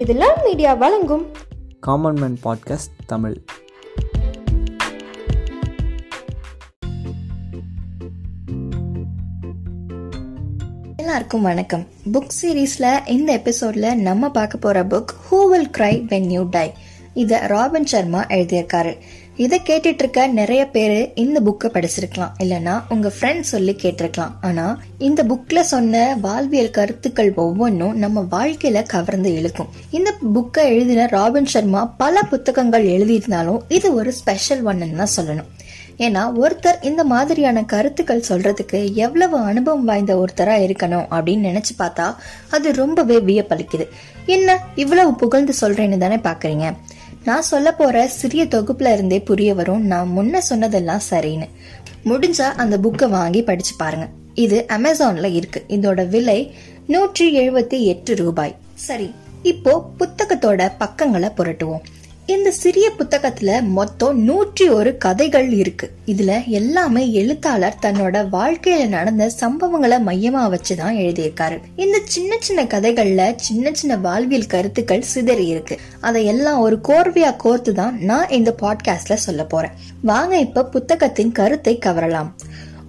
இதெல்லாம் மீடியா வழங்கும். Common man podcast Tamil. எல்லாருக்கும் வணக்கம். புக் சீரீஸ்ல இந்த எபிசோட்ல நம்ம பார்க்க போற book who will cry when you die இத ராபின் சர்மா எழுதியிருக்காரு. இதை கேட்டுட்டு இருக்க நிறைய பேரு இந்த புக்கை படிச்சிருக்கலாம். இல்லனா உங்க ஃப்ரெண்ட்ஸ் சொல்லி கேட்டிருக்கலாம். ஆனா இந்த புக்ல சொன்ன வாழ்வியல் கருத்துக்கள் ஒவ்வொன்றும் நம்ம வாழ்க்கையில கவர்ந்து இழுக்கும். இந்த புக்கை எழுதின ராபின் சர்மா பல புத்தகங்கள் எழுதியிருந்தாலும் இது ஒரு ஸ்பெஷல் ஒன்னு தான் சொல்லணும். ஏன்னா ஒருத்தர் இந்த மாதிரியான கருத்துக்கள் சொல்றதுக்கு எவ்வளவு அனுபவம் வாய்ந்த ஒருத்தரா இருக்கணும் அப்படின்னு நினைச்சு பார்த்தா அது ரொம்பவே வியப்பளிக்குது. என்ன இவ்வளவு புகழ்ந்து சொல்றேன்னு தானே பாக்குறீங்க? நான் சொல்ல போற சிறிய தொகுப்புல இருந்தே புரிய வரும். நான் முன்ன சொன்னதெல்லாம் சரின்னு. முடிஞ்சா அந்த புக்கை வாங்கி படிச்சு பாருங்க. இது அமேசான்ல இருக்கு. இதோட விலை நூற்றி எழுபத்தி எட்டு ரூபாய். சரி இப்போ புத்தகத்தோட பக்கங்களை புரட்டுவோம். இந்த சிறிய புத்தகத்துல மொத்தம் நூற்றி ஒரு கதைகள் இருக்கு. இதுல எல்லாமே எழுத்தாளர் தன்னோட வாழ்க்கையில நடந்த சம்பவங்களை மையமா வச்சுதான் எழுதியிருக்காரு. இந்த சின்ன சின்ன கதைகள்ல சின்ன சின்ன வாழ்வியல் கருத்துக்கள் சிதறி இருக்கு. அதையெல்லாம் ஒரு கோர்வையா கோர்த்து தான் நான் இந்த பாட்காஸ்ட்ல சொல்ல போறேன். வாங்க இப்ப புத்தகத்தின் கருத்தை கவரலாம்.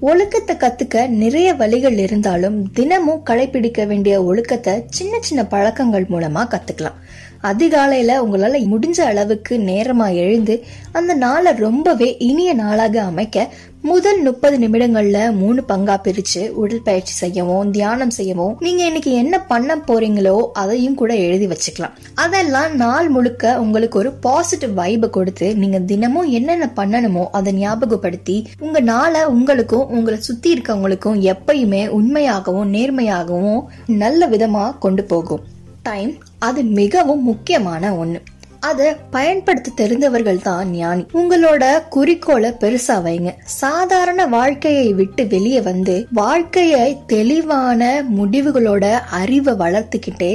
ஒழுக்கத்தை கத்துக்க நிறைய வழிகள் இருந்தாலும் தினமும் கடைபிடிக்க வேண்டிய ஒழுக்கத்தை சின்ன சின்ன பழக்கங்கள் மூலமா கத்துக்கலாம். அதிகாலையில உங்களால முடிஞ்ச அளவுக்கு நேரமா எழுந்து அந்த நாளை ரொம்பவே இனிய நாளாக அமைக்க முதல் முப்பது நிமிடங்கள்ல மூணு பங்கா பிரிச்சு உடற்பயிற்சி செய்யவும் தியானம் செய்யவும் நீங்க இன்னைக்கு என்ன பண்ண போறீங்களோ அதையும் கூட எழுதி வச்சுக்கலாம். அதெல்லாம் நாள் முழுக்க உங்களுக்கு ஒரு பாசிட்டிவ் வைபை கொடுத்து நீங்க தினமும் என்னென்ன பண்ணணுமோ அதை ஞாபகப்படுத்தி உங்க நாளை உங்களுக்கும் உங்களை சுத்தி இருக்கவங்களுக்கும் எப்பயுமே உண்மையாகவும் நேர்மையாகவும் நல்ல விதமா கொண்டு போகும். டைம் அது மிகவும் முக்கியமான ஒன்று அதை பயன்படுத்த தெரிந்தவர்கள் தான் ஞானி. உங்களோட குறிக்கோளை பெருசா வைங்க. சாதாரண வாழ்க்கையை விட்டு வெளியே வந்து வாழ்க்கையை தெளிவான முடிவுகளோட அறிவை வளர்த்துக்கிட்டே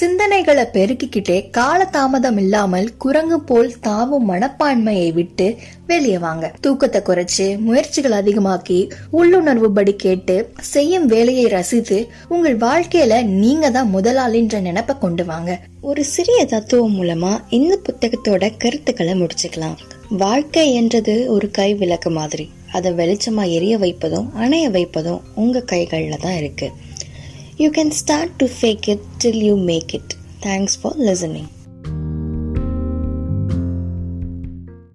சிந்தனைகளை பெருக்கிக்கிட்டே காலதாமதம் இல்லாமல் குரங்கு போல் தாவும் மனப்பான்மையை விட்டு வெளியே வாங்க. தூக்கத்தை குறைச்சு முயற்சிகள் அதிகமாக்கி உள்ளுணர்வு படி கேட்டு செய்யும் வேலையை ரசித்து உங்கள் வாழ்க்கையில நீங்க தான் முதலாளின்ற நினைப்ப கொண்டு வாங்க. ஒரு சிறிய தத்துவம் மூலமா இந்த புத்தகத்தோட கருத்துக்களை முடிச்சுக்கலாம். வாழ்க்கை என்றது ஒரு கை விளக்கு மாதிரி. அதை வெளிச்சமா எரிய வைப்பதும் அணைய வைப்பதும் உங்க கைகளில் தான் இருக்கு. You can start to fake it till you make it thanks for listening